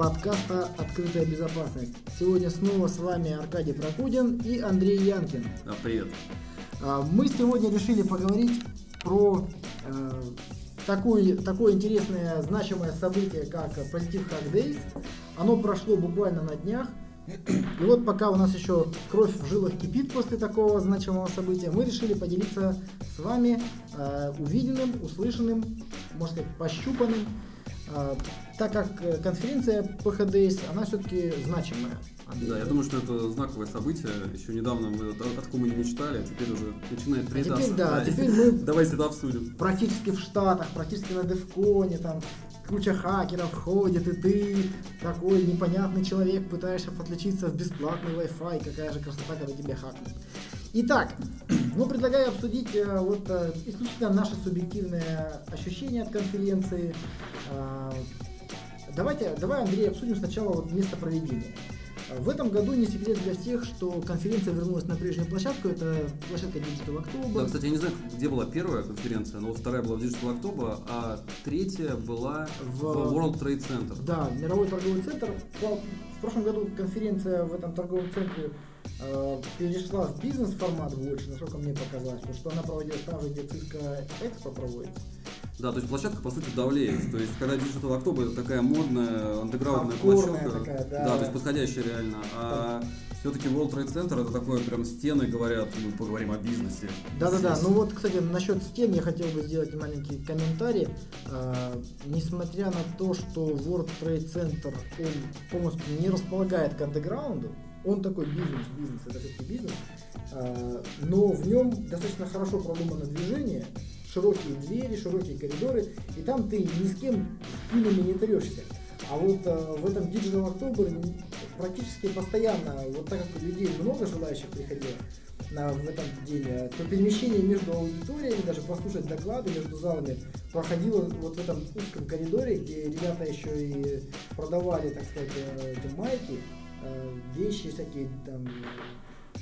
подкаста «Открытая безопасность». Сегодня снова с вами Аркадий Прокудин и Андрей Янкин. А, привет. А, мы сегодня решили поговорить про э, такое, такое интересное, значимое событие, как Positive Hack Days. Оно прошло буквально на днях. И вот пока у нас еще кровь в жилах кипит после такого значимого события, мы решили поделиться с вами э, увиденным, услышанным, можно сказать, пощупанным, э, так как конференция PHDS, она все-таки значимая. Да, я думаю, что это знаковое событие. Еще недавно мы о таком и не мечтали, а теперь уже начинает приедаться. А теперь, да, теперь мы Давайте это обсудим. Практически в Штатах, практически на Девконе, там куча хакеров ходит, и ты такой непонятный человек, пытаешься подключиться в бесплатный Wi-Fi, какая же красота, когда тебе хакнут. Итак, ну, предлагаю обсудить э, вот э, исключительно наши субъективные ощущения от конференции. Давайте, давай, Андрей, обсудим сначала вот место проведения. В этом году не секрет для всех, что конференция вернулась на прежнюю площадку. Это площадка Digital October. Да, кстати, я не знаю, где была первая конференция, но вот вторая была в Digital October, а третья была в, в World Trade Center. Да, мировой торговый центр. В прошлом году конференция в этом торговом центре э, перешла в бизнес-формат больше, насколько мне показалось, потому что она проводилась там же, где Cisco Expo проводится. Да, то есть площадка по сути давлеет. То есть когда Digital October это такая модная, андеграундная Хардкорная площадка. такая, да. Да, то есть подходящая реально. А все-таки World Trade Center это такое прям стены говорят, мы поговорим о бизнесе. Да-да-да, ну вот, кстати, насчет стен я хотел бы сделать маленький комментарий. А, несмотря на то, что World Trade Center, он полностью не располагает к андеграунду, он такой бизнес, бизнес, это все-таки бизнес, а, но в нем достаточно хорошо продумано движение, широкие двери, широкие коридоры, и там ты ни с кем спинами не трешься. А вот э, в этом Digital October практически постоянно, вот так как людей много желающих приходило на, в этом э, то перемещение между аудиториями, даже послушать доклады между залами, проходило вот в этом узком коридоре, где ребята еще и продавали, так сказать, э, эти майки, э, вещи всякие там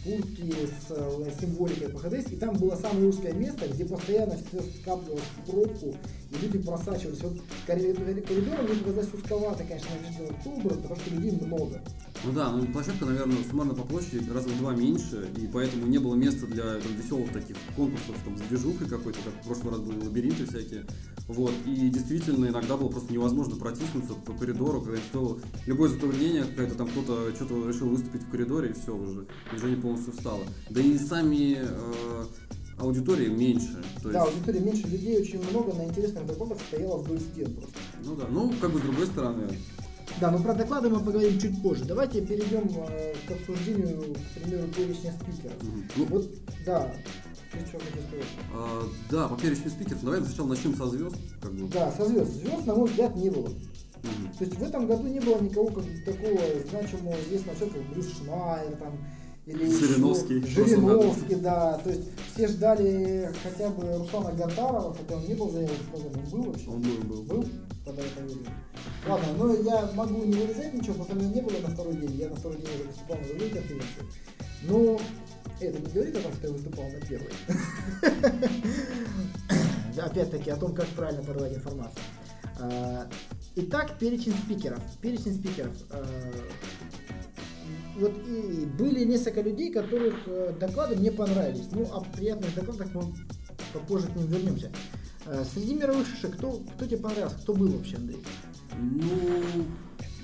куртки с э, символикой ПХДС, и там было самое узкое место, где постоянно все скапливалось в пробку, и люди просачивались. Вот коридор, мне показалось узковато, конечно, на Digital October, потому что людей много. Ну да, ну площадка, наверное, суммарно по площади раза в два меньше, и поэтому не было места для там, веселых таких конкурсов там, с движухой какой-то, как в прошлый раз были лабиринты всякие. Вот. И действительно иногда было просто невозможно протиснуться по коридору, когда стоило любое затруднение, какая-то там кто-то что-то решил выступить в коридоре, и все уже, движение полностью встало. Да и сами э, аудитории меньше. То Да, есть, аудитория меньше людей, очень много на интересных докладах стояло вдоль стен просто. ну да, ну как бы с другой стороны, Да, но про доклады мы поговорим чуть позже. Давайте перейдем э, к обсуждению, к примеру, перечня спикеров. ну, Вот, да, а, да, по перечню спикеров, наверное, сначала начнем со звезд, как бы. Да, со звезд. Звезд, на мой взгляд, не было. Мгм. То есть в этом году не было никого как, такого значимого известного человека, как Брюс Шнайер там, или Жириновский. еще- Жириновский, да. То есть все ждали хотя бы Руслана Гатарова, хотя он не был заявлен, он был вообще. Он был, был. Был, когда я поверил. Ладно, но я могу не вырезать ничего, потому что меня не было на второй день. Я на второй день уже выступал на другой конференции. Но это не говорит о том, что я выступал на первой. Опять-таки о том, как правильно подавать информацию. А, Итак, перечень спикеров. Перечень спикеров. А, Вот и были несколько людей, которых э, доклады мне понравились. Ну, о приятных докладах мы попозже к ним вернемся. А, Среди мировых шишек, кто, кто тебе понравился? Кто был вообще, Андрей? Ну,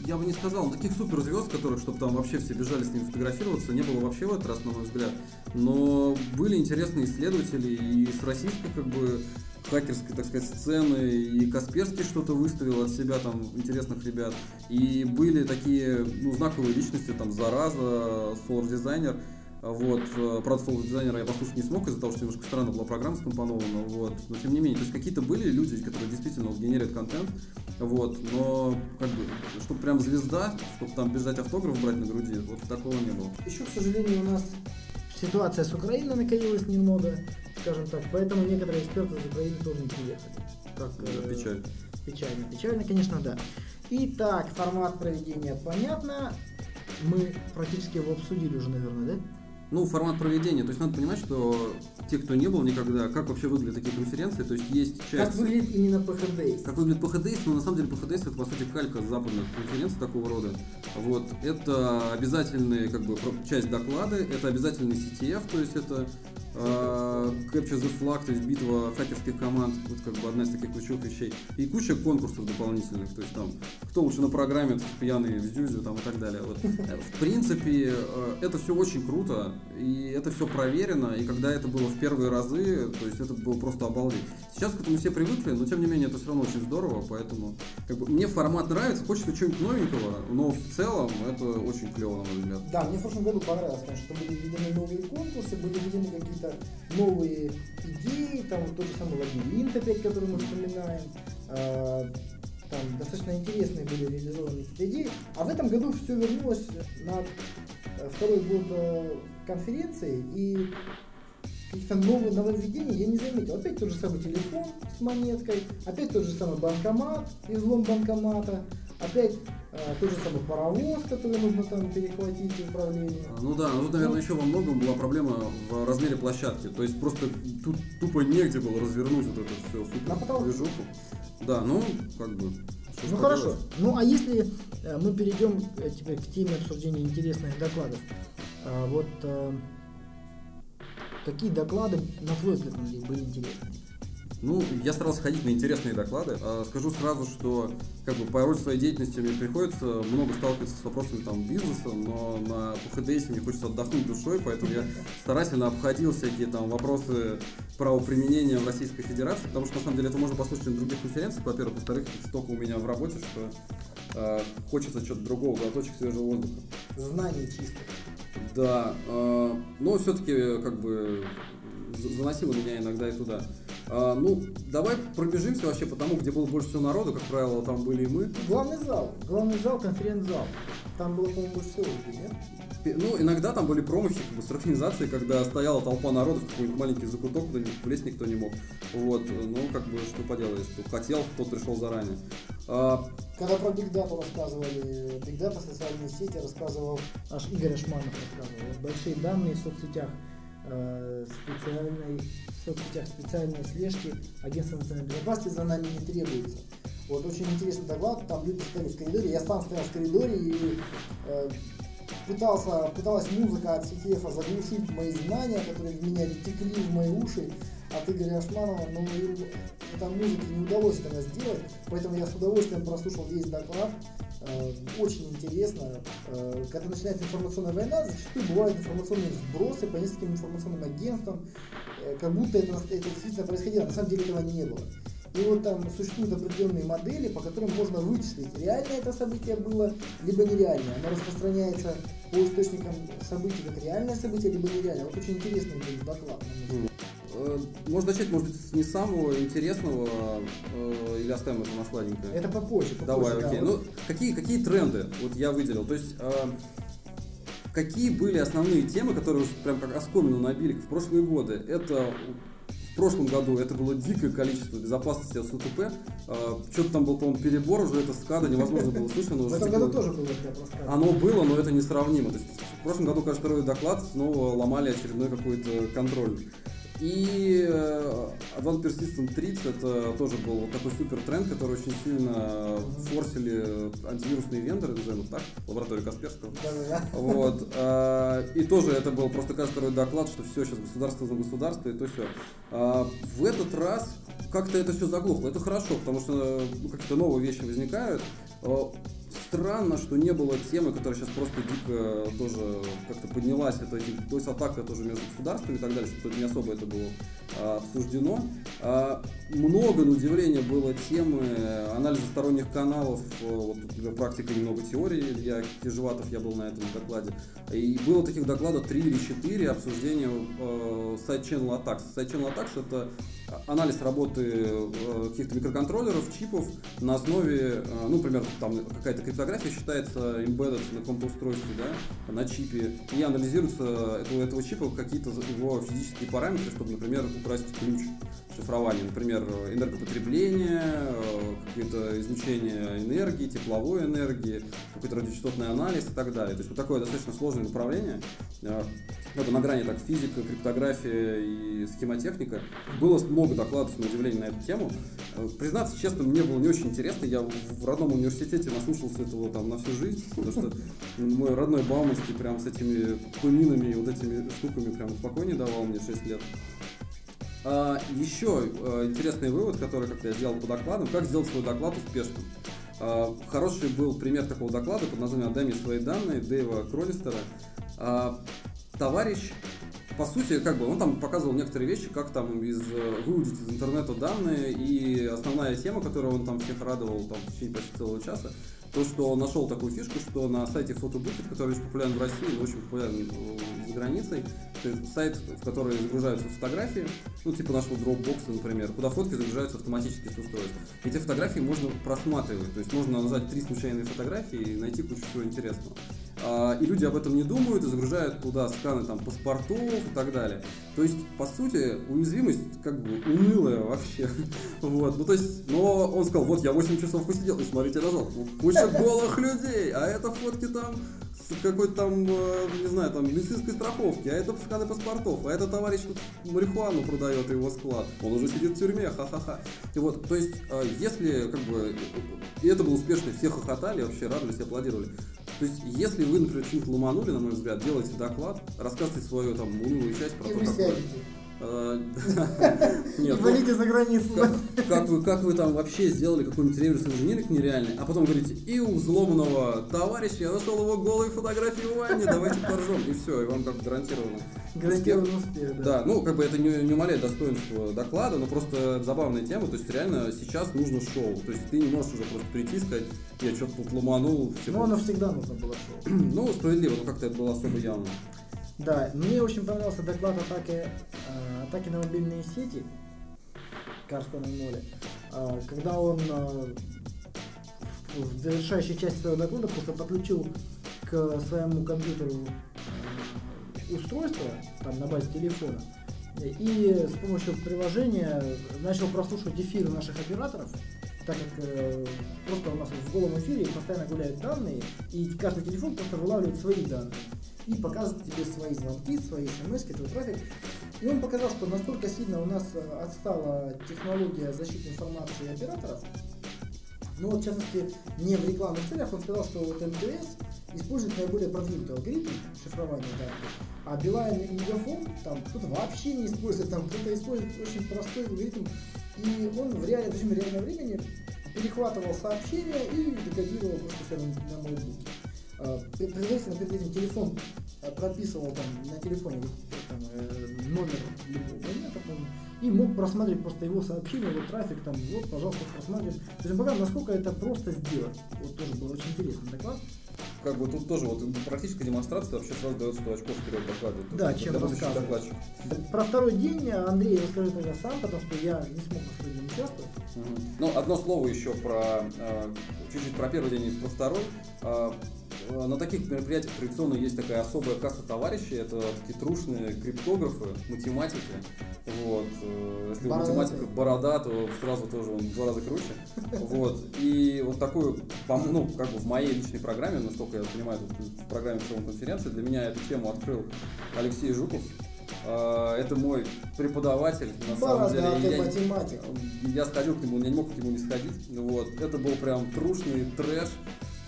я бы не сказал, таких суперзвезд, которых, чтобы там вообще все бежали с ними фотографироваться, не было вообще в этот раз, на мой взгляд. Но были интересные исследователи и с российской, как бы, хакерской, так сказать, сцены, и Касперский что-то выставил от себя, там, интересных ребят. И были такие, ну, знаковые личности, там, Зараза, Solar Designer, вот, правда, Solar Designer я послушать не смог из-за того, что немножко странно была программа скомпонована, вот, но тем не менее, то есть какие-то были люди, которые действительно генерят контент, вот, но, как бы, чтобы прям звезда, чтобы там бежать автограф брать на груди, вот такого не было. Еще, к сожалению, у нас ситуация с Украиной накалилась немного, скажем так, поэтому некоторые эксперты из Украины тоже не приехали. Как, э, Печаль. Печально, печально, конечно, да. Итак, формат проведения понятно. Мы практически его обсудили уже, наверное, да? Ну, формат проведения. То есть надо понимать, что те, кто не был никогда, как вообще выглядят такие конференции, то есть есть часть... Как выглядит именно PHDs? Как выглядит PHDs, но на самом деле PHDs это по сути калька западных конференций такого рода. Вот. Это обязательные как бы часть доклада, это обязательный CTF, то есть это Capture the Flag, то есть битва хакерских команд, вот как бы одна из таких ключевых вещей. И куча конкурсов дополнительных, то есть там, кто лучше напрограммит пьяный в Зюзю там и так далее. Вот. В принципе, э, это все очень круто, и это все проверено, и когда это было в первые разы, то есть это было просто обалдеть. Сейчас к этому все привыкли, но тем не менее это все равно очень здорово, поэтому как бы, мне формат нравится, хочется чего-нибудь новенького, но в целом это очень клево, на мой взгляд. Да, мне в прошлом году понравилось, конечно, что были введены новые конкурсы, были введены какие-то новые идеи, там тот же самый лабиринт опять, который мы вспоминаем, а, там достаточно интересные были реализованы какие-то идеи, а в этом году все вернулось на э, второй год э, конференции, и каких-то новых нововведений я не заметил. Опять тот же самый телефон с монеткой, опять тот же самый банкомат, излом банкомата, опять э, тот же самый паровоз, который нужно там перехватить управление. Ну да, ну наверное, еще во многом была проблема в размере площадки. То есть просто тут тупо негде было развернуть вот эту все супер движуху. Да, ну, как бы. Ну хорошо. Ну а если э, мы перейдем э, теперь к теме обсуждения интересных докладов. Э, вот какие доклады, на твой взгляд, были интересны? Ну, я старался ходить на интересные доклады. А, скажу сразу, что как бы по роли своей деятельности мне приходится много сталкиваться с вопросами там бизнеса, но на ПХДС мне хочется отдохнуть душой, поэтому я старательно обходил всякие там вопросы правоприменения в Российской Федерации, потому что на самом деле это можно послушать на других конференциях, во-первых, во-вторых, столько у меня в работе, что э, хочется что-то другого, глоточек свежего воздуха. Знание чисто. Да, э, но все-таки как бы заносило меня иногда и туда. А, ну, давай пробежимся вообще по тому, где было больше всего народу, как правило, там были и мы. Главный зал, главный зал, конференц-зал. Там было, по-моему, больше всего людей, нет? Ну, иногда там были промахи как бы, с организацией, когда стояла толпа народу в какой-нибудь маленький закуток, куда влезть никто не мог. Вот, ну, как бы, что поделаешь, кто хотел, тот пришел заранее. А... Когда про Big Data рассказывали, Big Data, социальные сети, рассказывал, аж Игорь Ашманов рассказывал, большие данные в соцсетях, э, специальной, в соцсетях специальной слежки агентства национальной безопасности за нами не требуется. Вот очень интересный доклад, там люди стояли в коридоре, я сам стоял в коридоре и э, пытался, пыталась музыка от CTF заглушить мои знания, которые в меня текли в мои уши от Игоря Ашманова, но эта музыка не удалось этого сделать, поэтому я с удовольствием прослушал весь доклад. Э, очень интересно. Э, когда начинается информационная война, зачастую бывают информационные сбросы по нескольким информационным агентствам, э, как будто это, это действительно происходило. На самом деле этого не было. И вот там существуют определенные модели, по которым можно вычислить, реально это событие было, либо нереальное. Оно распространяется по источникам событий как реальное событие, либо нереальное. Вот очень интересный был доклад. Э, можно начать, может быть, с не самого интересного, э, или оставим это на сладенькое? Это попозже. попозже Давай, да, окей. Вот. Ну, какие, какие тренды вот я выделил? То есть, э, какие были основные темы, которые прям как оскомину набили в прошлые годы? Это в прошлом году это было дикое количество безопасности от СУТП. Что-то там был, по-моему, перебор уже, это скада невозможно было слышно. В этом году тоже было Оно было, но это несравнимо. То есть, в прошлом году, кажется, второй доклад снова ломали очередной какой-то контроль. И э, Advanced Persistent Treats это тоже был вот такой супер тренд, который очень сильно форсили антивирусные вендоры, назовем так, лаборатория Касперского. Вот. Э, и тоже это был просто каждый второй доклад, что все, сейчас государство за государство, и то все. А в этот раз как-то это все заглохло. Это хорошо, потому что ну, какие-то новые вещи возникают. Э, странно, что не было темы, которая сейчас просто дико тоже как-то поднялась. Это то есть атака тоже между государствами и так далее, что не особо это было а, обсуждено. А, много, на удивление, было темы анализа сторонних каналов. Вот, например, практика немного теории. Илья Кижеватов, я был на этом докладе. И было таких докладов 3 или 4 обсуждения э, side-channel attacks. Side-channel attacks это анализ работы э, каких-то микроконтроллеров, чипов на основе, э, ну, например, там какая-то криптография считается embedded на каком-то устройстве, да, на чипе, и анализируются этого, этого чипа какие-то его физические параметры, чтобы, например, украсть ключ шифрования, например, энергопотребление, э, какие-то излучение энергии, тепловой энергии, какой-то радиочастотный анализ и так далее. То есть вот такое достаточно сложное направление. Это на грани так физика, криптография и схемотехника. Было много докладов на удивление на эту тему. Э, признаться честно, мне было не очень интересно. Я в родном университете наслушался этого там на всю жизнь, потому что мой родной Бауманский прям с этими пуминами и вот этими штуками прям спокойнее давал мне 6 лет. А, еще а, интересный вывод, который как я сделал по докладам, как сделать свой доклад успешным. А, хороший был пример такого доклада под названием «Отдай мне свои данные» Дэйва Кролистера. А, товарищ по сути, как бы он там показывал некоторые вещи, как там из, выудить из интернета данные, и основная тема, которую он там всех радовал там, в течение почти целого часа, то, что он нашел такую фишку, что на сайте Photobooket, который очень популярен в России, очень популярен за границей, сайт, в который загружаются фотографии, ну, типа нашего Dropbox, например, куда фотки загружаются автоматически с устройства. Эти фотографии можно просматривать, то есть можно нажать три случайные фотографии и найти кучу всего интересного. А, и люди об этом не думают и загружают туда сканы там паспортов и так далее. То есть, по сути, уязвимость как бы унылая вообще. Вот, ну то есть, но он сказал, вот я 8 часов посидел, и смотрите, нажал, куча голых людей, а это фотки там с какой-то там, э, не знаю, там медицинской страховки, а это сканы паспортов, а это товарищ тут марихуану продает его склад, он уже сидит в тюрьме, ха-ха-ха. И вот, то есть, э, если как бы, и это было успешно, все хохотали, вообще радовались, аплодировали. То есть, если вы, например, что-нибудь ломанули, на мой взгляд, делаете доклад, рассказывайте свою там унылую часть про И то, как Нет, ну, валите за границу. как, как вы, как вы там вообще сделали какой-нибудь реверс инженеринг нереальный, а потом говорите, и у взломанного товарища я нашел его голые фотографии в ванне, давайте поржем, и все, и вам как гарантированно. Гарантированно успех, да. Да, ну как бы это не, не умаляет достоинства доклада, но просто забавная тема, то есть реально сейчас нужно шоу, то есть ты не можешь уже просто прийти и сказать, я что-то тут ломанул, всего. Но оно всегда нужно было шоу. Ну, справедливо, но как-то это было особо явно. Да, мне очень понравился доклад атаки, э, атаки на мобильные сети Карстона Моли, э, когда он э, в завершающей части своего доклада просто подключил к своему компьютеру устройство там на базе телефона и с помощью приложения начал прослушивать эфиры наших операторов, так как э, просто у нас в голом эфире постоянно гуляют данные, и каждый телефон просто вылавливает свои данные и показывает тебе свои звонки, свои смс, твой трафик. И он показал, что настолько сильно у нас э, отстала технология защиты информации операторов, ну вот, в частности, не в рекламных целях, он сказал, что вот МТС использует наиболее продвинутый алгоритм шифрования данных, а Билайн и Мегафон там кто-то вообще не использует, там кто-то использует очень простой алгоритм, и он в реальном режиме реального времени перехватывал сообщения и декодировал просто все на, на ноутбуке. Пред- Предварительно этим телефон а, прописывал там на телефоне там, э, номер любого по-моему, и мог просматривать просто его сообщения, его трафик, там, вот, пожалуйста, просматриваем. То есть он показал, насколько это просто сделать. Вот тоже был очень интересный доклад. Как бы тут тоже вот практическая демонстрация вообще сразу дает 100 очков вперед в докладе. Да, чем рассказывать. Про второй день Андрей расскажи тогда сам, потому что я не смог на второй день участвовать. Мгм. Ну, одно слово еще про э, чуть-чуть про первый день и про второй. Э, э, на таких мероприятиях традиционно есть такая особая каста товарищей. Это такие трушные криптографы, математики. Вот. э, Если у Бородатые. математика борода, то сразу тоже он в два раза круче. Вот. И вот такую, ну, как бы в моей личной программе, насколько я понимаю, тут в программе целом конференции, для меня эту тему открыл Алексей Жуков. Э, Это мой преподаватель, на самом деле. Я- математик. я сходил к нему, я не мог к нему не сходить. Вот. Это был прям трушный трэш.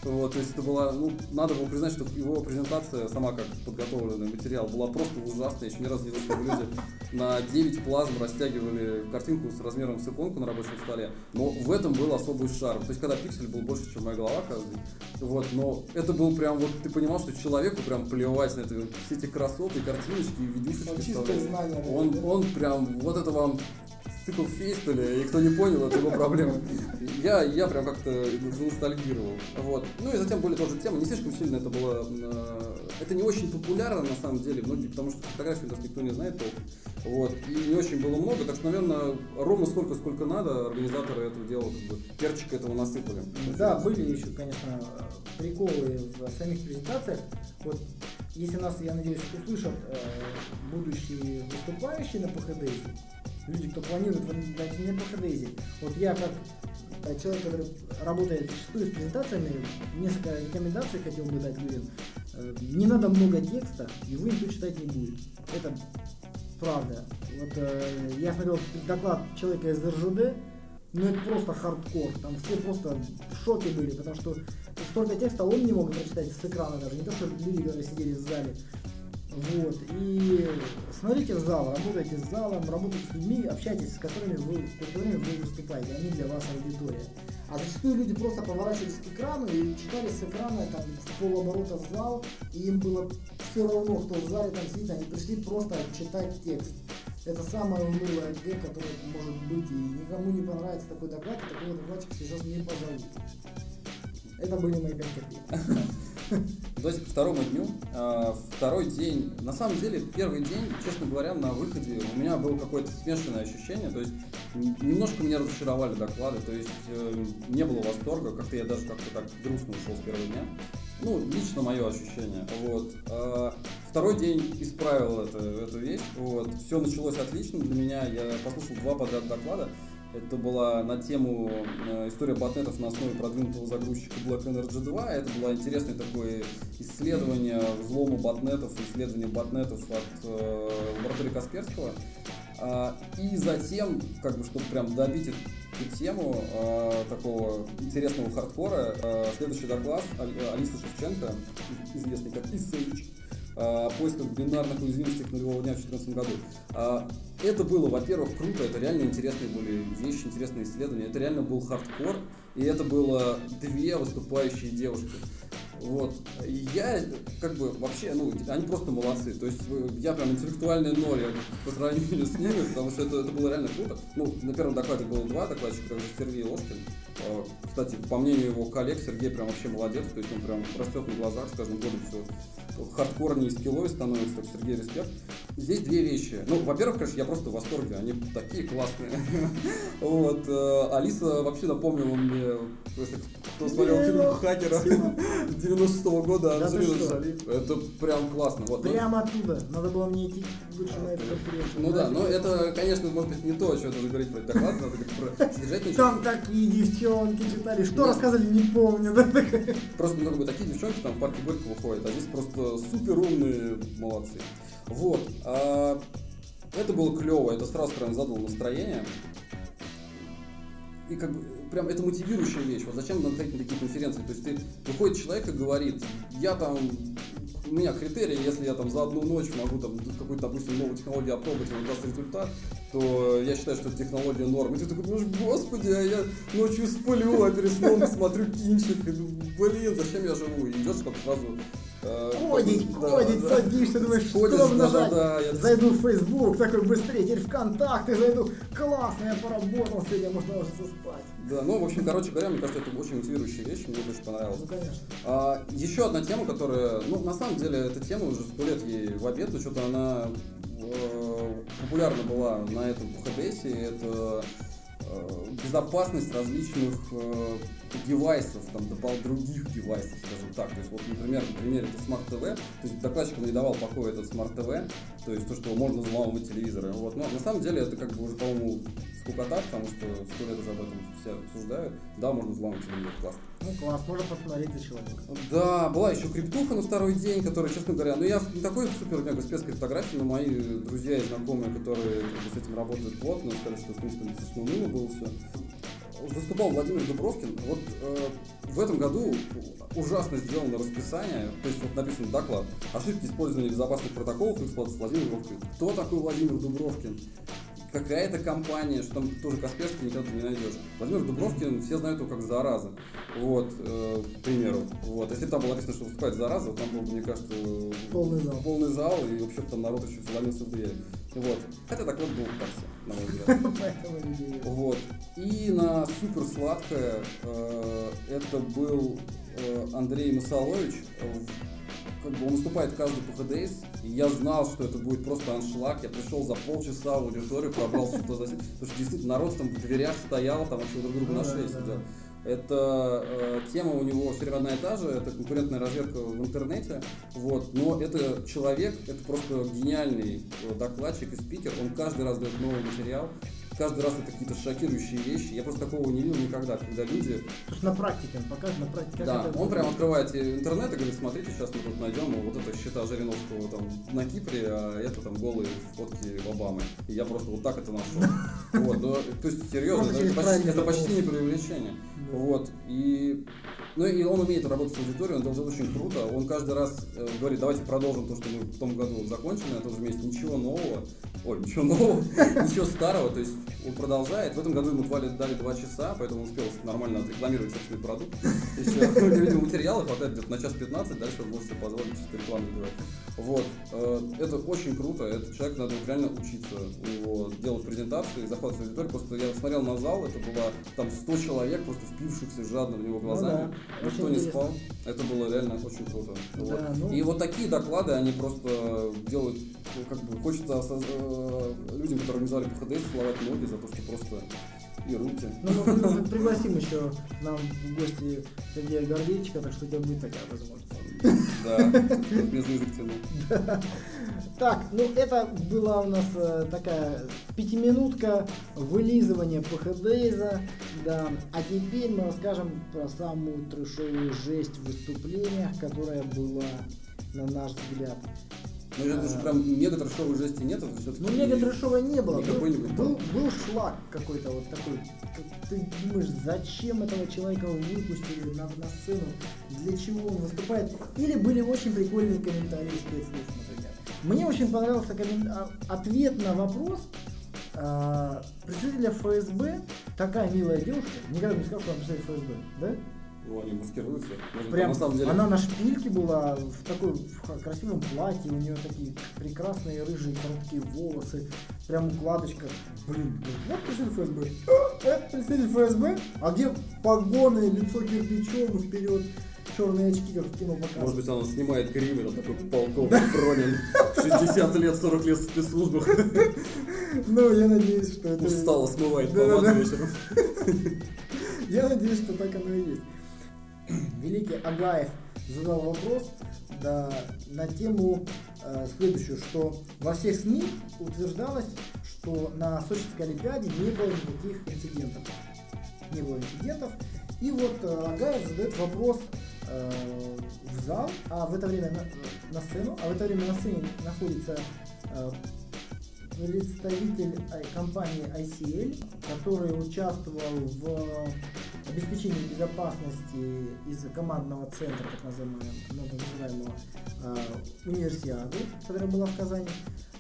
Вот, то есть это была, ну, надо было признать, что его презентация, сама как подготовленный материал, была просто ужасная. Я еще ни разу не видел, чтобы люди на 9 плазм растягивали картинку с размером с иконку на рабочем столе. Но в этом был особый шарм. То есть когда пиксель был больше, чем моя голова каждый. Вот, но это был прям, вот ты понимал, что человеку прям плевать на это. Все эти красоты, картиночки, видюшечки. Он он прям, вот это вам цикл фейстеля, и кто не понял, это его проблема. Я, я прям как-то заностальгировал. Вот. Ну и затем были тоже темы, не слишком сильно это было, э, это не очень популярно на самом деле, многие, потому что фотографии нас никто не знает толком. Вот. И не очень было много, так что, наверное, ровно столько, сколько надо, организаторы этого дела, как бы, перчик этого насыпали. Да, были еще, конечно, приколы в самих презентациях. Вот если нас, я надеюсь, услышат э, будущие выступающие на ПХД, люди, кто планирует в- на, на ПХД, вот я как э, человек, который работает зачастую с презентациями, несколько рекомендаций хотел бы дать людям. Э, не надо много текста, его никто читать не будет. Это правда. Вот э, я смотрел доклад человека из РЖД, ну это просто хардкор. Там все просто в шоке были, потому что столько текста он не мог прочитать с экрана даже. Не то, что люди, которые сидели в зале. Вот. И смотрите в зал, работайте с залом, работайте с людьми, общайтесь с которыми вы, с которыми вы выступаете. Они для вас аудитория. А зачастую люди просто поворачивались к экрану и читали с экрана там, в полоборота в зал, и им было все равно, кто в зале там сидит, они пришли просто читать текст. Это самое унылое г, которое может быть, и никому не понравится такой доклад, и такого докладчика сейчас не позовут. Это были мои копеек. То есть к второму дню, а, второй день, на самом деле первый день, честно говоря, на выходе у меня было какое-то смешанное ощущение, то есть немножко меня разочаровали доклады, то есть э, не было восторга, как-то я даже как-то так грустно ушел с первого дня. Ну, лично мое ощущение. Вот. А, второй день исправил это, эту вещь. Вот. Все началось отлично для меня. Я послушал два подряд доклада. Это была на тему э, история ботнетов на основе продвинутого загрузчика Black Energy 2. Это было интересное такое исследование взлома ботнетов, исследование ботнетов от э, лаборатории Касперского. А, и затем, как бы, чтобы прям добить эту тему э, такого интересного хардкора, э, следующий доклад Алисы Шевченко, известный как Esage, о поисках бинарных уязвимостей нулевого дня в 2014 году. А, это было, во-первых, круто, это реально интересные были вещи, интересные исследования, это реально был хардкор, и это было две выступающие девушки. Вот. Я как бы вообще, ну, они просто молодцы. То есть я прям интеллектуальный ноль по сравнению с ними, потому что это, это было реально круто. Ну, на первом докладе было два докладчика, это Сергей Ложкин. А, кстати, по мнению его коллег, Сергей прям вообще молодец, то есть он прям растет на глазах, с каждым годом все хардкорнее и скиллой становится, так Сергей респект. Здесь две вещи. Ну, во-первых, конечно, я просто в восторге, они такие классные. Вот. Э, Алиса вообще напомнила мне, если кто смотрел фильм «Хакера» 96 года. Это прям классно. Ну. Прямо оттуда. Надо было мне идти лучше на эту конференцию. Ну да, но это, конечно, может быть не то, о чем нужно говорить про доклад, надо говорить про содержательный Там такие девчонки читали, что рассказали, не помню. Просто, ну, как бы, такие девчонки там в парке Горького ходят, а здесь просто супер умные молодцы. Вот. А, это было клево, это сразу прям задало настроение. И как бы прям это мотивирующая вещь. Вот зачем надо ходить на такие конференции? То есть ты выходит человек и говорит, я там у меня критерии, если я там за одну ночь могу там какую-то, допустим, новую технологию опробовать, и он даст результат, то я считаю, что технология норм. И ты такой думаешь, господи, а я ночью сплю, а перед сном смотрю кинчик, и блин, зачем я живу? И идешь как сразу кодить, кодить, да, садишься, думаешь, Ходишь, что нажать? Да, да, зайду в Facebook, такой быстрее, теперь ВКонтакте зайду. Классно, я поработал сегодня, можно ложиться спать. Да, ну, в общем, короче говоря, мне кажется, это очень мотивирующая вещь, мне очень понравилось. Ну, конечно. А, еще одна тема, которая, ну, на самом деле, эта тема уже сто лет ей в обед, но что-то она э, популярна была на этом ХДСе, это э, безопасность различных э, девайсов, там, допол других девайсов, скажем так. То есть, вот, например, на примере это Smart TV, то есть докладчикам не давал покоя этот Smart TV, то есть то, что можно взламывать телевизоры. Вот. Но на самом деле это как бы уже, по-моему, скукота, потому что сто лет уже об этом все обсуждают. Да, можно взломать телевизор, классно. Ну класс, можно посмотреть за человека. Да, была еще криптуха на второй день, которая, честно говоря, ну я не такой супер мега спец криптографии, но мои друзья и знакомые, которые с этим работают плотно, сказали, что в принципе достаточно уныло было все выступал Владимир Дубровкин. Вот э, в этом году ужасно сделано расписание, то есть вот написано доклад, ошибки использования безопасных протоколов эксплуатации Владимир Дубровкин. Кто такой Владимир Дубровкин? Какая-то компания, что там тоже Касперский никогда ты не найдешь. Владимир Дубровкин, все знают его как Зараза. Вот, э, к примеру. Вот. Если там было написано, что выступает Зараза, там был, мне кажется, полный зал. Полный зал, и вообще там народ еще ломился в двери. Вот. Хотя так вот был в на мой взгляд. Вот. И на супер сладкое э, это был э, Андрей Масалович как бы он выступает каждый ПХДС, и я знал, что это будет просто аншлаг. Я пришел за полчаса в аудиторию, пробрал что-то за Потому что действительно народ там в дверях стоял, там вообще друг друга на шее сидел. Это э, тема у него все время одна и та же, это конкурентная разведка в интернете, вот, но это человек, это просто гениальный э, докладчик и спикер, он каждый раз дает новый материал, каждый раз это какие-то шокирующие вещи. Я просто такого не видел никогда, когда люди... На практике он показывает, на практике. Да, он будет. прям открывает интернет и говорит, смотрите, сейчас мы тут найдем вот это счета Жириновского там на Кипре, а это там голые фотки Обамы. И я просто вот так это нашел. Вот, ну, то есть серьезно, это почти, не преувеличение. Да. Вот, и ну и он умеет работать с аудиторией, он делает очень круто. Он каждый раз э, говорит, давайте продолжим то, что мы в том году закончили на том же месте. Ничего нового. Ой, ничего нового, ничего старого. То есть он продолжает. В этом году ему дали, дали два часа, поэтому он успел нормально отрекламировать собственный продукт. Еще, видимо, материала хватает где-то на час 15, дальше он может себе позволить чисто рекламу делать. Вот. Э, Это очень круто. Этот человек надо реально учиться у него делать презентации, захватывать аудиторию. Просто я смотрел на зал, это было там 100 человек, просто впившихся жадно в него глазами. да, Никто очень не интересно. спал. Это было реально очень круто. Да, Вот. ну- И вот такие доклады, они просто делают, ну, как бы, хочется э, людям, которые организовали ПХДС, целовать ноги за то, что просто и руки. Ну, мы при- при- пригласим еще нам в гости Сергея Гордеевича, так что у тебя будет такая возможность. Да, без язык тянул. Так, ну это была у нас э, такая пятиминутка вылизывания ПХДейза, да. А теперь мы расскажем про самую трешовую жесть в выступлениях, которая была, на наш взгляд. Ну, это же прям мега трешовой жести нет, это все-таки... Ну, мега трешовой не было. Был, был, был шлак какой-то вот такой. Ты думаешь, зачем этого человека выпустили на, на сцену? Для чего он выступает? Или были очень прикольные комментарии спецслужб, например. Мне очень понравился а, ответ на вопрос а, представителя ФСБ. Такая милая девушка. Никогда не сказал, что она представитель ФСБ, да? Ну, они маскируются. Может, Прям на самом деле... она на шпильке была в такой в красивом платье, у нее такие прекрасные рыжие короткие волосы, прям укладочка. Блин, вот представитель ФСБ. А, Это представитель ФСБ? А где погоны, лицо кирпичом вперед, черные очки, как в кино Может показывают. быть, она снимает грим, там такой полковник Пронин, 60 лет, 40 лет в спецслужбах, Ну, я надеюсь, что это... устала, смывает помаду вечером. Я надеюсь, что так оно и есть. Великий Агаев задал вопрос да, на тему э, следующую, что во всех СМИ утверждалось, что на Сочинской Олимпиаде не было никаких инцидентов. Не было инцидентов. И вот э, Агаев задает вопрос э, в зал, а в это время на, на сцену, а в это время на сцене находится э, представитель э, компании ICL, который участвовал в обеспечении безопасности из командного центра, так называемого, называемого э, универсиады, которая была в Казани.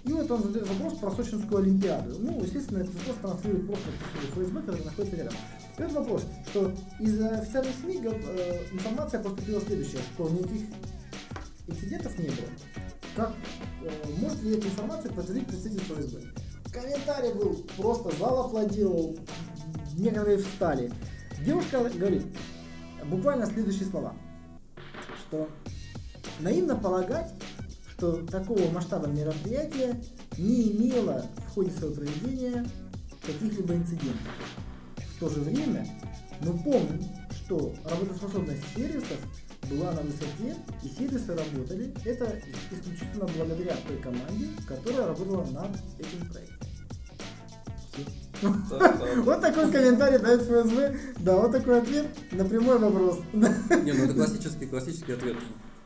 И вот он задает вопрос про Сочинскую Олимпиаду. Ну, естественно, этот вопрос транслирует просто представитель ФСБ, который находится рядом. И вот вопрос, что из официальных СМИ э, информация поступила следующая, что никаких инцидентов не было. Как э, может ли эту информацию подтвердить представитель ФСБ? Комментарий был просто зал аплодировал, некоторые встали. Девушка говорит буквально следующие слова, что наивно полагать, что такого масштаба мероприятия не имело в ходе своего проведения каких-либо инцидентов. В то же время мы помним, что работоспособность сервисов была на высоте, и сервисы работали. Это исключительно благодаря той команде, которая работала над этим проектом. Вот такой комментарий дает ФСБ. Да, вот такой ответ на прямой вопрос. Не, ну это классический, классический ответ.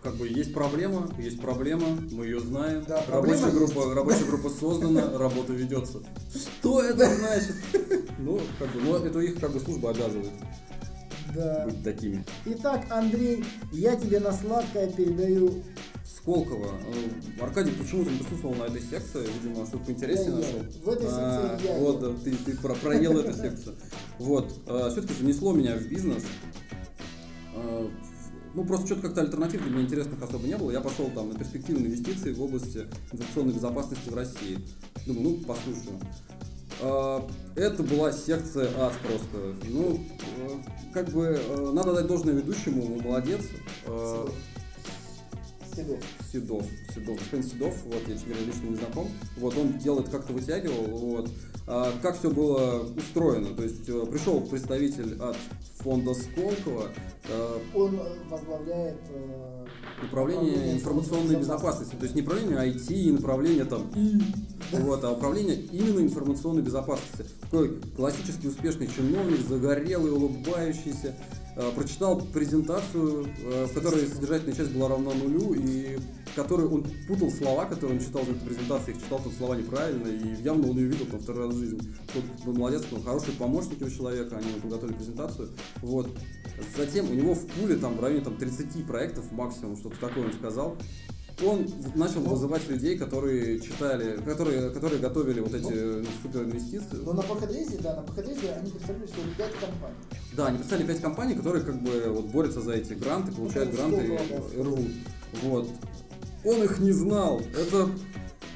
Как бы есть проблема, есть проблема, мы ее знаем. Да, рабочая группа, рабочая группа создана, работа ведется. Что это значит? Ну, как бы, ну, это их как бы служба обязывает Да. быть такими. Итак, Андрей, я тебе на сладкое передаю. Сколково. Э, Аркадий почему-то не присутствовал на этой секции, видимо, что-то ел. нашел. В этой секции А, я. Вот, да, ты, ты про- проел эту секцию. Вот. Все-таки занесло меня в бизнес. Ну, просто что-то как-то альтернатив для меня интересных особо не было. Я пошел там на перспективные инвестиции в области информационной безопасности в России. Думаю, ну, послушаю. А, Это была секция ад просто. Ну, э, как бы э, надо дать должное ведущему, он молодец. Э, Седов. Седов, Седов, господин Седов, вот, я теперь лично не знаком, вот, он делает, как-то вытягивал, вот, как все было устроено, то есть э, пришел представитель от фонда Сколково, э, Он возглавляет э, Управление Управление информационной безопасности. То есть не управление IT, и направление там И, вот, а управление именно информационной безопасности. Такой классический успешный чиновник, загорелый, улыбающийся, прочитал презентацию, э, в которой содержательная часть была равна нулю, и в которой он путал слова, которые он читал в этой презентации, читал тут слова неправильно, и явно он ее видел там второй раз в жизни. Тот был молодец, он хороший помощник у человека, они подготовили презентацию. Вот. Затем у него в пуле там в районе там, 30 проектов максимум, что-то такое он сказал. Он начал вызывать людей, которые читали, которые, которые готовили вот эти ну, супер инвестиции. Но на Пахадрезе, да, на Пахадрезе они представили всего 5 компаний. Да, они представили 5 компаний, которые как бы вот борются за эти гранты, получают ну, гранты и, и рвут. Вот. Он их не знал. Это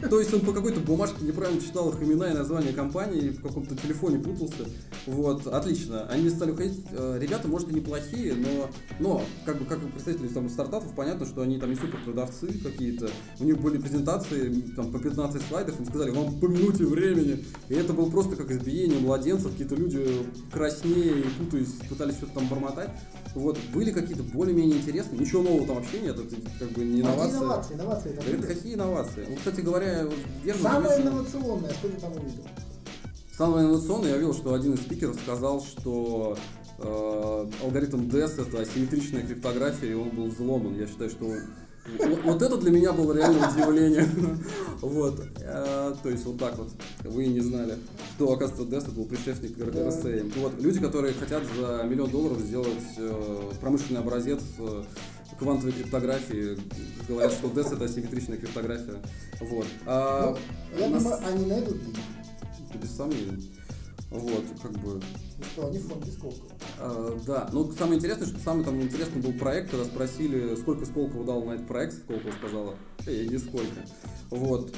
то есть он по какой-то бумажке неправильно читал их имена и названия компании, в каком-то телефоне путался. Вот, отлично. Они стали уходить. Э, ребята, может, и неплохие, но, но как бы как представители там, стартапов, понятно, что они там не супер продавцы какие-то. У них были презентации там, по 15 слайдов, им сказали, вам по минуте времени. И это было просто как избиение младенцев, какие-то люди краснее и путаясь, пытались что-то там бормотать. Вот, были какие-то более-менее интересные, ничего нового там вообще нет, это как бы не инновация. инновации, инновации это, это какие инновации? Ну, кстати говоря, верно. Самое инновационное, что ты там увидел? Самое инновационное, я видел, что один из спикеров сказал, что э, алгоритм DES это асимметричная криптография, и он был взломан. Я считаю, что вот, это для меня было реально удивление. Вот. А, то есть вот так вот. Вы не знали, что, оказывается, Дест был предшественник RSA. Вот. Люди, которые хотят за миллион долларов сделать э, промышленный образец э, квантовой криптографии, говорят, что DES это асимметричная криптография. Вот. А, ну, я нас... думаю, они найдут Без сомнений. Вот, как бы. Ну что, они фонд Сколково. А, да, ну самое интересное, что самый там интересный был проект, когда спросили, сколько Сколково дал на этот проект, Сколково сказала, эй, нисколько. Вот.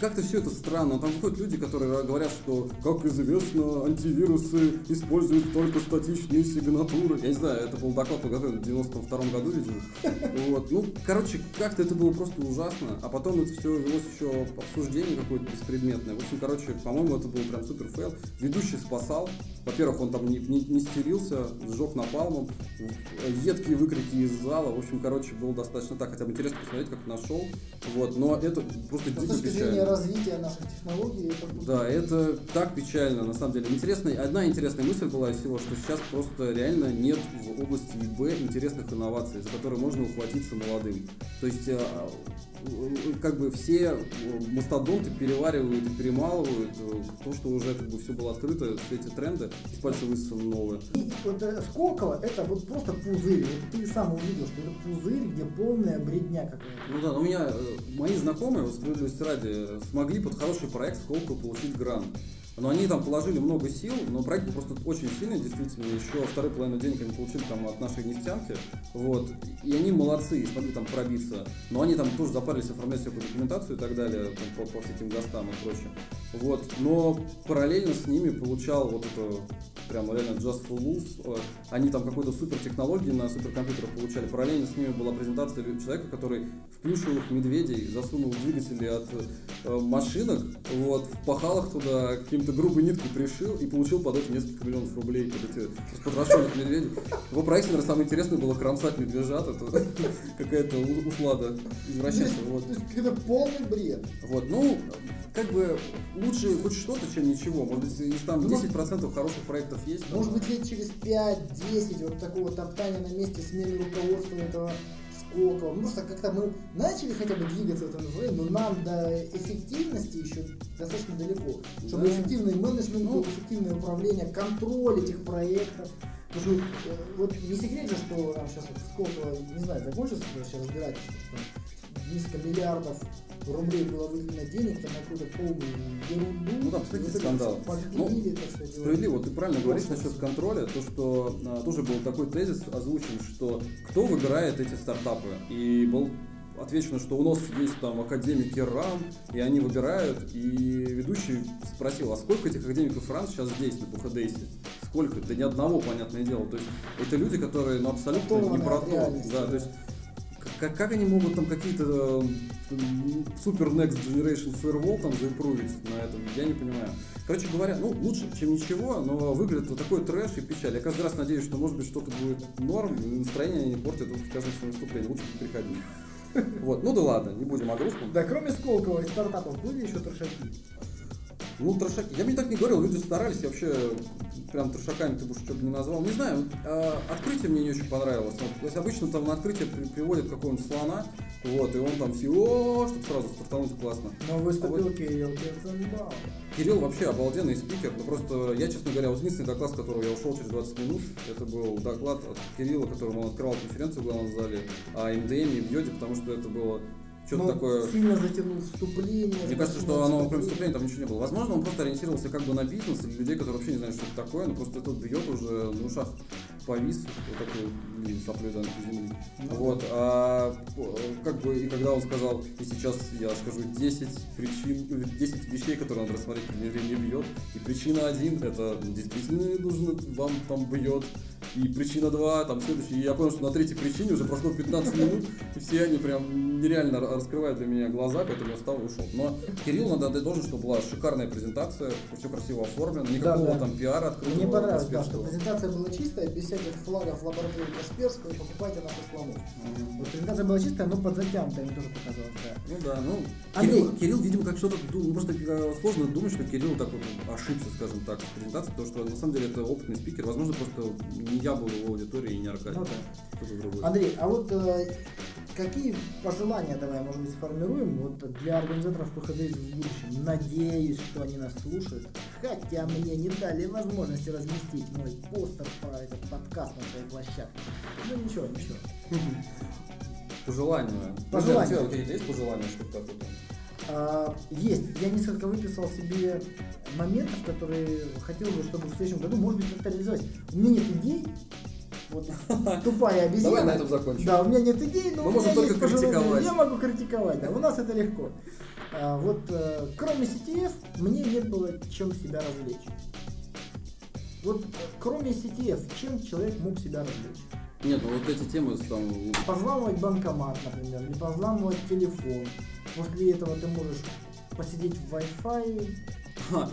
Как-то все это странно. Там выходят люди, которые говорят, что, как известно, антивирусы используют только статичные сигнатуры. Я не знаю, это был доклад подготовлен в 92 году, видимо. Вот. Ну, короче, как-то это было просто ужасно. А потом это все велось еще обсуждение какое-то беспредметное. В общем, короче, по-моему, это был прям супер fail. Ведущий спасал. Во-первых, он там не, не, не стерился, сжег напалмом, едкие выкрики из зала. В общем, короче, было достаточно так. Хотя бы интересно посмотреть, как нашел. Вот. Но это просто дико печально развития наших технологий. Это... Да, это так печально, на самом деле. Интересная, одна интересная мысль была из всего, что сейчас просто реально нет в области ИБ интересных инноваций, за которые можно ухватиться молодым. То есть э, как бы все мастодонты переваривают и перемалывают э, то, что уже как бы все было открыто, все эти тренды, из пальца высосаны новые. И вот э, Сколково это вот просто пузырь. Вот ты сам увидел, что это пузырь, где полная бредня какая-то. Ну да, но у меня мои знакомые, справедливости ради, смогли под хороший проект Сколково получить грант. Но они там положили много сил, но проект просто очень сильный, действительно. Еще второй половину денег они получили там от нашей нефтянки. Вот. И они молодцы, и смогли там пробиться. Но они там тоже запарились оформлять всякую документацию и так далее, там, по, по всяким гостам и прочее. Вот. Но параллельно с ними получал вот это прям реально Just for Wolves. Они там какой-то супер технологии на суперкомпьютерах получали. Параллельно с ними была презентация человека, который в плюшевых медведей засунул двигатели от э, машинок, вот, впахал их туда каким какую-то грубую нитку пришил и получил под это несколько миллионов рублей под эти потрошенных медведей. Его проекте, наверное, самое интересное было кромсать медвежат. Это какая-то услада извращенца. Вот. То есть это полный бред. Вот, ну, как бы лучше хоть что-то, чем ничего. Может быть, если там 10% ну, хороших проектов есть. Может быть, лет через 5-10 вот такого топтания на месте смены руководства этого Сколково. Ну, просто как-то мы начали хотя бы двигаться в этом направлении, но нам до эффективности еще достаточно далеко. Чтобы да. эффективный менеджмент был, эффективное управление, контроль этих проектов. Потому что э, вот не секрет же, что там сейчас вот Сколково, не знаю, закончится сейчас разбирательство, что несколько миллиардов рублей было выделено денег там, на какую-то полную ерунду. Ну там, кстати, скандал. Ну, справедливо, ты правильно говоришь насчет контроля, то, что а, тоже был такой тезис озвучен, что кто выбирает эти стартапы. И был отвечено, что у нас есть там академики РАН, и они выбирают, и ведущий спросил, а сколько этих академиков РАН сейчас здесь, на Пухадейсе? Сколько? Да ни одного, понятное дело. То есть это люди, которые ну, абсолютно не про то. Да, то есть как, как они могут там какие-то супер next generation firewall там заипрувить на этом, я не понимаю. Короче говоря, ну, лучше, чем ничего, но выглядит вот такой трэш и печаль. Я каждый раз надеюсь, что, может быть, что-то будет норм, и настроение не портит вот в каждом своем выступлении. Лучше не приходить. Вот, ну да ладно, не будем о грустном. Да, кроме Сколково и стартапов были еще трешаки? Ну, трешаки. Я бы не так не говорил, люди старались, я вообще прям трешаками ты бы что бы не назвал. Не знаю, э, открытие мне не очень понравилось. Вот, то есть обычно там на открытие при- приводят какого-нибудь слона, вот, и он там все, о, чтобы сразу стартануть классно. Но выступил А вот- Кирилл Кирценбаум. Кирилл вообще обалденный спикер, ну просто я, честно говоря, вот единственный доклад, с которого я ушел через 20 минут, это был доклад от Кирилла, которым он открывал конференцию в главном зале о МДМ и в Йоде, потому что это было что-то Ну, такое... Сильно затянул вступление. Мне кажется, что оно кроме вступления там ничего не было. Возможно, он просто ориентировался как бы на бизнес или людей, которые вообще не знают, что это такое, но просто этот бьет уже на ушах повис, вот такой блин, соплей до земли. Ну, Вот, а э, как бы, и когда он сказал, и сейчас я скажу 10 причин, э, 10 вещей, которые надо рассмотреть, при не бьет, и причина один, это ну, действительно нужно, вам там бьет, и причина два, там следующая, и я понял, что на третьей причине уже прошло 15 минут, и все они прям нереально ра- раскрывают для меня глаза, поэтому я встал и ушел. Но Кирилл надо отдать должен, что была шикарная презентация, все красиво оформлено, никакого да. там пиара открытого. Мне понравилось, да, что презентация была чистая, без всяких флагов лаборатории Касперского и покупайте наших слонов. Мгм. Вот презентация была чистая, но подзатянутая, мне тоже показалось, да. Ну да, ну Андрей. Кирилл, Кирилл, видимо, как что-то ну, просто э, сложно думать, что Кирилл так вот ошибся, скажем так, в презентации, потому что на самом деле это опытный спикер. Возможно, просто не я был в его аудитории и не Аркадий. Ну да. Андрей, а вот э, какие пожелания давай, может быть, сформируем вот для организаторов ПХДС в будущем? Надеюсь, что они нас слушают. Хотя мне не дали возможности разместить мой постер по этот подкаст на своей площадке. Ну ничего, ничего. Пожелания. Пожелания. У тебя какие-то есть пожелания, что такое? А, есть. Я несколько выписал себе моментов, которые хотел бы, чтобы в следующем году, может быть, как-то реализовать. У меня нет идей. Вот тупая обезьяна. Давай на этом закончим. Да, у меня нет идей, но Мы у можем меня только есть пожелания. критиковать. Я могу критиковать, да. У нас это легко. А, вот э, кроме CTF мне не было чем себя развлечь. Вот кроме CTF, чем человек мог себя развлечь? Нет, ну вот эти темы там... Позламывать банкомат, например, не позламывать телефон. После этого ты можешь посидеть в Wi-Fi.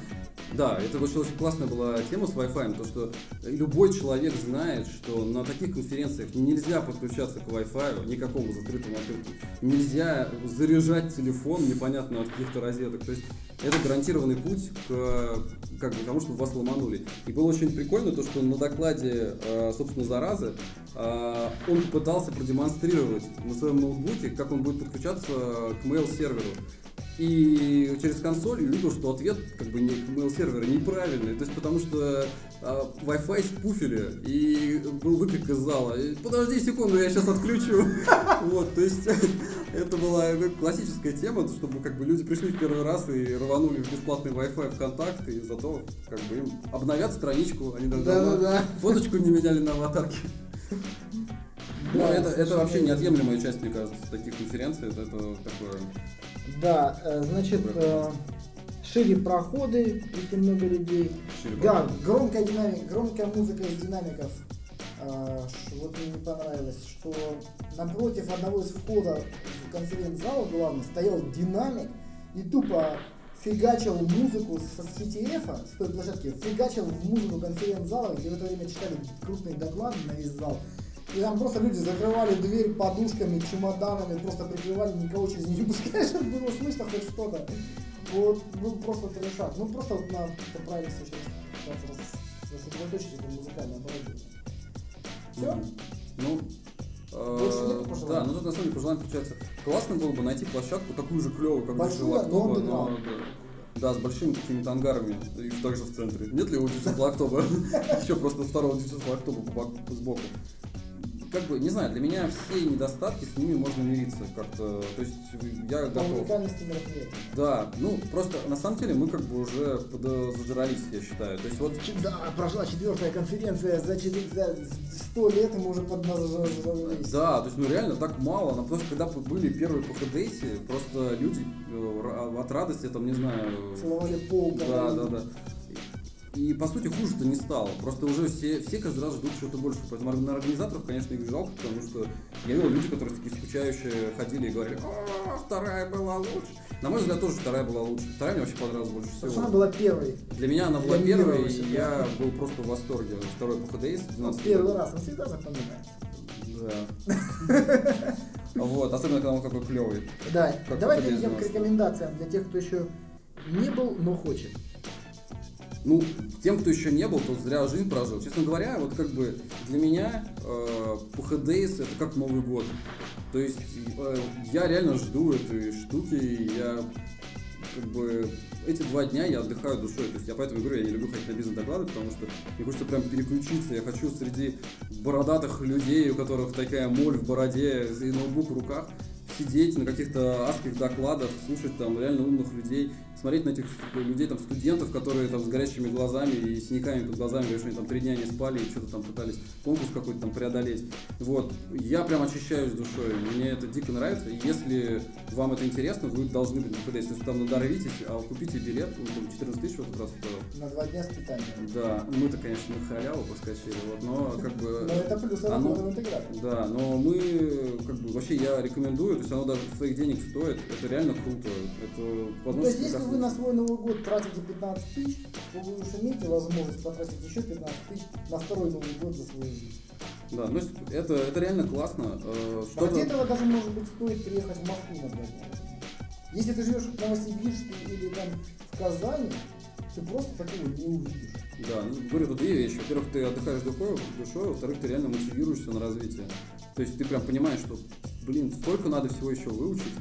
Да, это очень, очень классная была тема с Wi-Fi, то что любой человек знает, что на таких конференциях нельзя подключаться к Wi-Fi, никакому закрытому открытому. Нельзя заряжать телефон непонятно от каких-то розеток. То есть это гарантированный путь к, как бы, тому, чтобы вас ломанули. И было очень прикольно то, что на докладе, э, собственно, заразы, э, он пытался продемонстрировать на своем ноутбуке, как он будет подключаться к mail-серверу. И через консоль увидел, что ответ как бы не mail сервера неправильный. То есть потому что а, Wi-Fi спуфили, и был выкрик из зала. «Э, Подожди секунду, я сейчас отключу. Вот, то есть это была ну, классическая тема, чтобы как бы люди пришли в первый раз и рванули в бесплатный Wi-Fi ВКонтакте, и зато как бы им обновят страничку, они даже фоточку не меняли на аватарке. Ну, Да, это, это вообще неотъемлемая часть, мне кажется, таких конференций. Это, это такое Да, э, значит, э, шире проходы, если много людей. шире Да, громкая динамика, громкая музыка из динамиков. А, ш- вот мне не понравилось, что напротив одного из входа в конференц-зал главный стоял динамик и тупо фигачил музыку со CTF, с той площадки, фигачил в музыку конференц-зала, где в это время читали крупные доклады на весь зал. И там просто люди закрывали дверь подушками, чемоданами, просто прикрывали, никого через нее не пускали, чтобы было слышно хоть что-то. Вот, был просто трешак. Ну, просто вот надо как-то правильно сейчас сосредоточить это музыкальное оборудование. Все? Ну, э? Да, ну тут на самом деле пожелание получается. Классно было бы найти площадку такую же клевую, как Большую, Digital но underground. да, с большими какими-то ангарами, и также в центре. Нет ли у Digital October? Еще просто второго по бок- сбоку. Как бы, не знаю, для меня все недостатки, с ними можно мириться как-то. То есть я готов. уникальности мероприятия. Да, ну просто на самом деле мы как бы уже подзажрались, я считаю. То есть вот Да, прошла четвертая конференция за, четыре- за 100 лет, мы уже поднажались. Да, то есть, ну реально так мало. Но просто когда были первые по ХДСе, просто люди э, от радости, там, не знаю... Целовали пол. Да, да, да. И по сути хуже-то не стало. Просто уже все, все каждый раз ждут чего-то больше. Поэтому на организаторов, конечно, их жалко, потому что я видел люди, которые такие скучающие ходили и говорили, а вторая была лучше. На мой взгляд, тоже вторая была лучше. Вторая мне вообще понравилась больше всего. Она была первой. Для меня она была первой, и я был просто в восторге. Второй по ХДС. Первый раз, он всегда запоминается. Да. Вот, особенно когда он такой клевый. Да, давайте перейдем к рекомендациям для тех, кто еще не был, но хочет. Ну, тем, кто еще не был, тот зря жизнь прожил. Честно говоря, вот как бы для меня э, ПХДС это как Новый год. То есть э, я реально жду этой штуки, и я как бы эти два дня я отдыхаю душой. То есть я поэтому говорю, я не люблю ходить на бизнес-доклады, потому что мне хочется прям переключиться. Я хочу среди бородатых людей, у которых такая моль в бороде и ноутбук в руках, сидеть на каких-то адских докладах, слушать там реально умных людей, смотреть на этих людей, там, студентов, которые там с горящими глазами и синяками под глазами, говорят, что они там три дня не спали и что-то там пытались конкурс какой-то там преодолеть. Вот. Я прям очищаюсь душой. Мне это дико нравится. И если вам это интересно, вы должны быть КПД. Если там надорвитесь, а купите билет, ну, там 14 тысяч в этот раз стоил. На два дня с питанием. Да. Мы-то, конечно, на халяву поскочили, вот, но как бы... Но это плюс оно. Да, но мы, как бы, вообще я рекомендую, то есть оно даже своих денег стоит, это реально круто. Это возможность вы на свой Новый год тратите 15 тысяч, то вы уж имеете возможность потратить еще 15 тысяч на второй Новый год за свою жизнь. Да, ну это, это реально классно. Э, Ради этого даже, может быть, стоит приехать в Москву на два дня. Если ты живешь в Новосибирске или там в Казани, ты просто такого не увидишь. Да, ну, говорю, тут две вещи. Во-первых, ты отдыхаешь душой, душой, во-вторых, ты реально мотивируешься на развитие. То есть ты прям понимаешь, что, блин, столько надо всего еще выучить.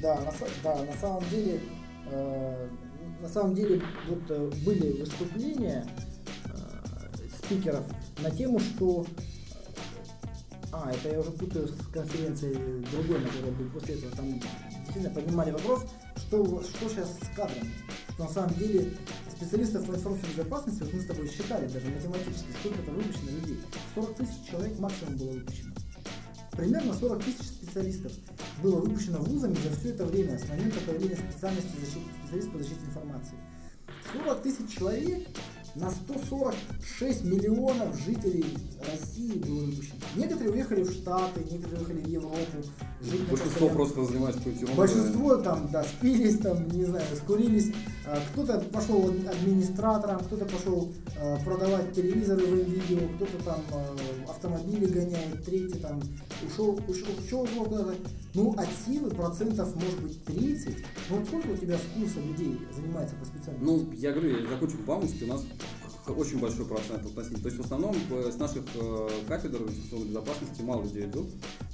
Да, на, да, на самом деле Э, на самом деле вот э, были выступления э, спикеров на тему, что а, это я уже путаю с конференцией другой, которой был после этого. Там действительно поднимали вопрос, что, что сейчас с кадрами. Что на самом деле специалистов по информационной безопасности, вот мы с тобой считали даже математически, сколько это выпущено людей. 40 тысяч человек максимум было выпущено. Примерно 40 тысяч специалистов было выпущено вузами за все это время, с момента появления специальности защиты, специалист по защите информации. 40 тысяч человек на 146 миллионов жителей России было выпущено. Некоторые уехали в Штаты, некоторые уехали в Европу. Жить Большинство просто занимается какой-то Большинство там, да, спились, там, не знаю, скурились. А, кто-то пошел администратором, кто-то пошел а, продавать телевизоры в видео, кто-то там а, автомобили гоняет, третий там ушел, ушел, ушел куда-то. Ну, от силы процентов может быть 30. Ну, вот сколько у тебя с курса людей занимается по специальности? Ну, я говорю, я закончил по у нас очень большой процент относительно. То есть в основном с наших э, кафедр информационной безопасности мало людей идут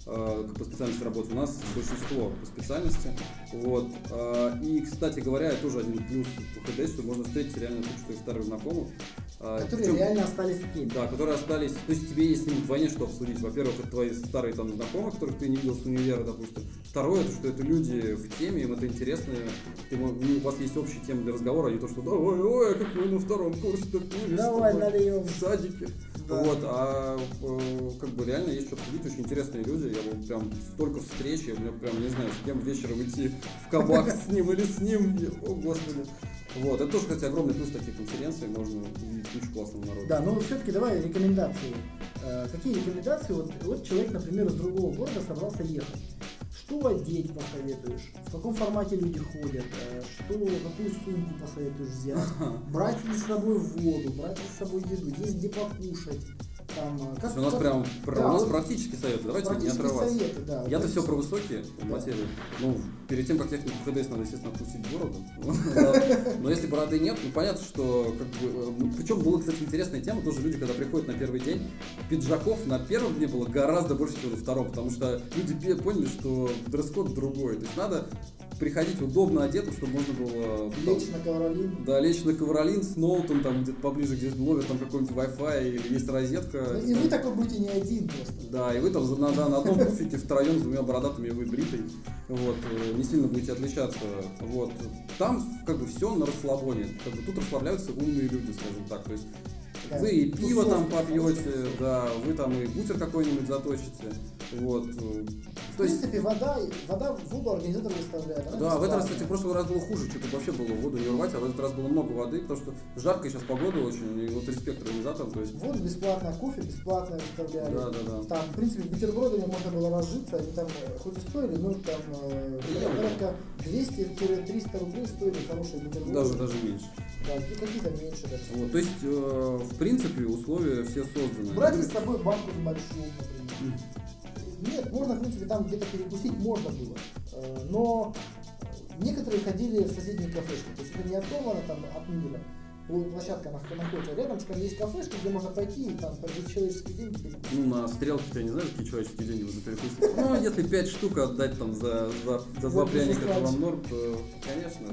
э, по специальности работы. У нас большинство по специальности. Вот. Э, и, кстати говоря, тоже один плюс по ХДС, что можно встретить реально кучу своих старых знакомых, которые Причем, реально остались такими. Да, которые остались. То есть тебе есть с ними вдвойне что обсудить. Во-первых, это твои старые там знакомые, которых ты не видел с универа, допустим. Второе, это что это люди в теме, им это интересно. Ты, ну, у вас есть общие темы для разговора, а не то, что ой, ой, как мы на втором курсе топили Давай, нальем. в садике. Да. Вот, а э, как бы реально есть что обсудить, очень интересные люди. Я был прям столько встреч, я прям не знаю, с кем вечером идти в кабак с ним или с ним. О, господи. Вот, это тоже, кстати, огромный плюс таких конференций, можно увидеть кучу классного народа. Да, но все-таки давай рекомендации. Э, какие рекомендации? Вот, вот человек, например, из другого города собрался ехать. Что одеть посоветуешь? В каком формате люди ходят? Э, что, какую сумку посоветуешь взять? Брать ли с собой воду? Брать ли с собой еду? Есть где покушать? Там, э, как, у нас как, прям да, у нас вот, практические советы, давайте не отрываться. Советы, да, Я-то все про высокие да. материи. Ну, перед тем, как ехать на ХДС, надо, естественно, отпустить бороду. Но если бороды нет, ну понятно, что как бы. Э, ну, Причем была, кстати, интересная тема, тоже люди, когда приходят на первый день, пиджаков на первом дне было гораздо больше, чем на втором, потому что люди поняли, что дресс-код другой. То есть надо приходить удобно одетым, чтобы можно было... Лечь там, на ковролин. Да, лечь на ковролин с ноутом, там где-то поближе, где ловят там какой-нибудь Wi-Fi или есть розетка. И вы такой будете не один просто. Да, и вы там на, на, на одном буфете втроем с двумя бородатыми, вы бритый. Вот, э, не сильно будете отличаться. Вот. Там как бы все на расслабоне. Как бы тут расслабляются умные люди, скажем так. То есть вы и пиво там попьете, да, вы там и бутер какой-нибудь заточите. Вот. В То есть, принципе, вода, вода в воду организатор выставляет. да, в этот раз, кстати, в прошлый раз было хуже, что-то вообще было воду не урвать, а в этот раз было много воды, потому что жаркая сейчас погода очень, и вот респект организаторам, то есть, Воду бесплатно, кофе бесплатно выставляли. да, да, да. Там, в принципе, бутербродами можно было разжиться, они там э, хоть и стоили, но там э, порядка 200-300 рублей стоили хорошие бутерброды. Даже, даже меньше. Да, какие-то меньше даже. Вот, то есть, э, в принципе, условия все созданы. Брать с собой банку большую, например. Нет, можно, в принципе, там где-то перекусить можно было. Э, Но некоторые ходили в соседние кафешки. То есть это не оторвано там от мира. Площадка нах- находится рядом, есть кафешки, где можно пойти и там за человеческие деньги перекусить. Ну, на стрелке я не знаю, какие человеческие деньги за перекусить. Ну, если 5 штук отдать там за, за, за два Вот, пряника, это вам норм, то, конечно.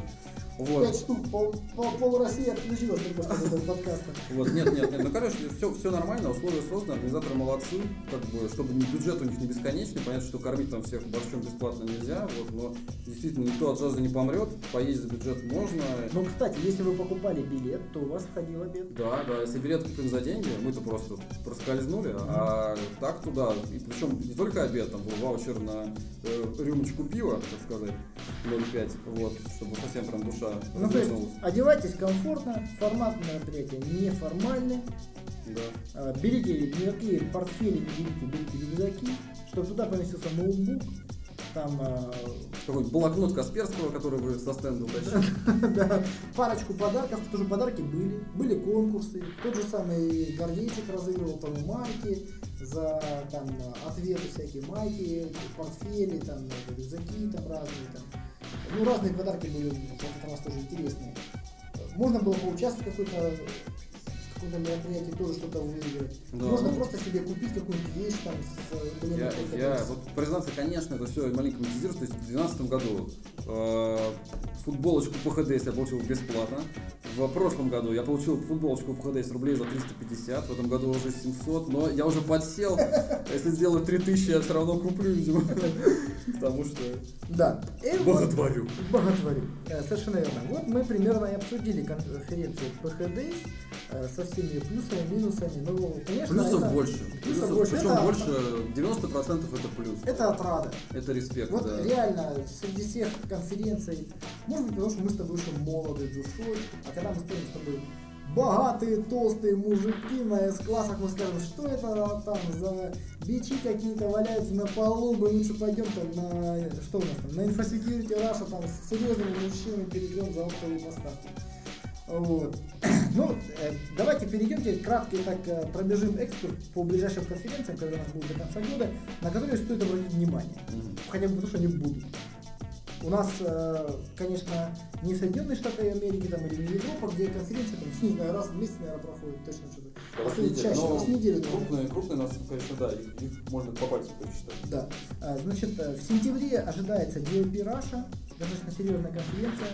Вот. Пять штук, пол, пол, пол России отключилась только что от этого подкаста. Вот, нет, нет, нет. Ну, короче, все, все нормально, условия созданы, организаторы молодцы, как бы, чтобы не- бюджет у них не бесконечный, понятно, что кормить там всех борщом бесплатно нельзя, вот, но действительно никто от жажды не помрет, поесть за бюджет можно. Но, кстати, если вы покупали билет, то у вас входил обед. Да, да, если билет купим за деньги, мы-то просто проскользнули, а так туда, и причем не только обед, там был ваучер на э, рюмочку пива, так сказать, 0,5, вот, чтобы совсем прям душа Ну, то есть, одевайтесь комфортно, формат мероприятия неформальный. Да. А, Берите никакие портфели, не берите, берите рюкзаки, чтобы туда поместился ноутбук, там а, Какой-нибудь блокнот Касперского, который вы со стенда да, парочку подарков, тоже подарки были, были конкурсы, тот же самый Гордейчик разыгрывал там майки, за там ответы всякие майки, портфели, там рюкзаки там разные, там. Ну разные подарки были, в этот раз тоже интересные. Можно было поучаствовать в какой-то каком-то мероприятии, тоже что-то выиграть. Да. Можно просто себе купить какую-нибудь вещь там с блин, Я, я, вот признаться, конечно, это все маленько монетизируется. То есть в 2012 году э, футболочку по ХДС я получил бесплатно. В прошлом году я получил футболочку по ХДС рублей за 350, в этом году уже 700, но я уже подсел. Если сделаю 3000, я все равно куплю, видимо. Потому что Да. Боготворю. Боготворю. Э, Совершенно верно. Вот мы примерно и обсудили конференцию ПХД всеми плюсами, минусами. Ну, конечно, Плюсов это- больше. Плюсов больше. Причем Это- больше 90% это плюс. Это отрада. Это респект, Вот да. реально, среди всех конференций, может быть, потому что мы с тобой еще молоды душой, а когда мы станем с тобой богатые, толстые мужики на С-классах, мы скажем, что это там за бичи какие-то валяются на полу, мы лучше пойдем там на, что у нас там, на Infosecurity Russia, там с серьезными мужчинами перейдем за оптовые поставки. Вот. Ну, э, давайте перейдем теперь кратко так э, пробежим экспорт по ближайшим конференциям, которые у нас будут до конца года, на которые стоит обратить внимание. Мгм. Хотя бы потому, что они будут. У нас, э, конечно, не Соединенные Штаты Америки там, или Европа, где конференция там, не знаю, раз в месяц, наверное, проходит, точно что-то. Раз в неделю. чаще, раз в неделю. Крупные, крупные нас, конечно, да, их, их можно по пальцам пересчитать. Да. А, Значит, в сентябре ожидается DLP Russia, достаточно серьезная конференция.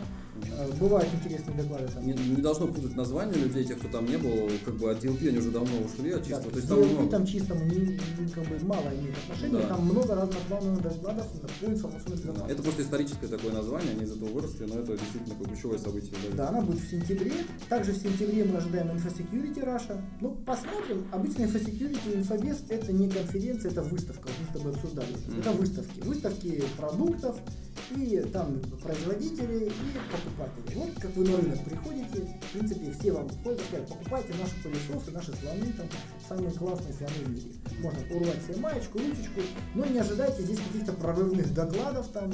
Э, Бывают интересные доклады там. Не, не должно путать название людей, тех, кто там не был, как бы от DLP они уже давно ушли от Да, чистого. к То есть там много. там чистому не, как бы мало имеет отношения, Да. там много разноплановых докладов по информационной безопасности. Это просто историческое такое название, они из этого выросли, но это действительно такое ключевое событие. Да, она будет в сентябре. Также в сентябре мы ожидаем InfoSecurity Russia. Ну, посмотрим. Обычно InfoSecurity и Infobes это не конференция, это выставка. Мы с тобой обсуждали. Мгм. Это выставки. Выставки продуктов и там производителей и покупателей. Вот как вы на рынок приходите, в принципе, все вам ходят говорят, покупайте наши пылесосы, наши слоны, там, самые классные слоны в мире. Можно урвать себе маечку, ручечку, но не ожидайте здесь каких-то прорывных докладов, там,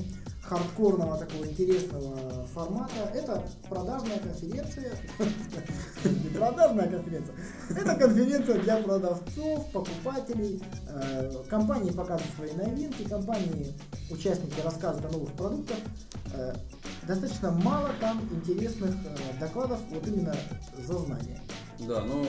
хардкорного такого интересного формата. Это продажная конференция. Не продажная конференция. Это конференция для продавцов, покупателей. Э, Компании показывают свои новинки, компании, участники рассказывают о новых продуктах. Э, Достаточно мало там интересных э, докладов вот именно за знания. Да, но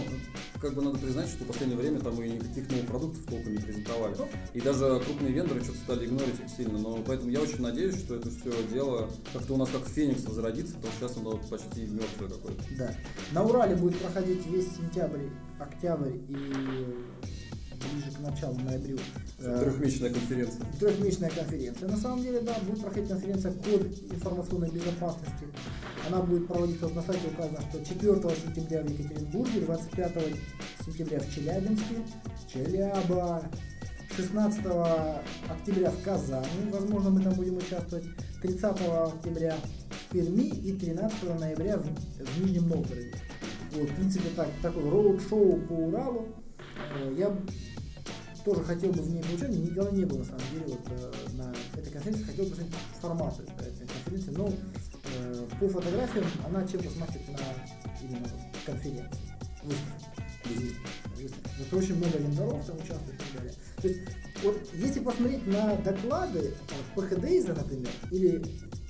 как бы надо признать, что в последнее время там и никаких новых продуктов толком не презентовали. И даже крупные вендоры что-то стали игнорить сильно. Но поэтому я очень надеюсь, что это все дело как-то у нас как Феникс возродится, потому что сейчас оно почти мертвое какое-то. Да. На Урале будет проходить весь сентябрь, октябрь и ближе к началу ноябрю э, Трехмесячная конференция. трехмесячная конференция. На самом деле, да, будет проходить конференция «Код информационной безопасности». Она будет проводиться, вот на сайте указано, что 4 сентября в Екатеринбурге, 25 сентября в Челябинске, Челяба, 16 октября в Казани, возможно, мы там будем участвовать, 30 октября в Перми и 13 ноября в, в Нижнем Новгороде. Вот, в принципе, так, такой роуд-шоу по Уралу. Э, Я тоже хотел бы в ней поучаствовать, никогда не был на самом деле вот, э, на этой конференции, хотел бы посмотреть форматы этой конференции, но э, по фотографиям она чем-то смахивает на именно вот конференцию, выставку. выставку. Вот очень много вендоров там участвует и так далее. То есть, вот если посмотреть на доклады PHDays, например, или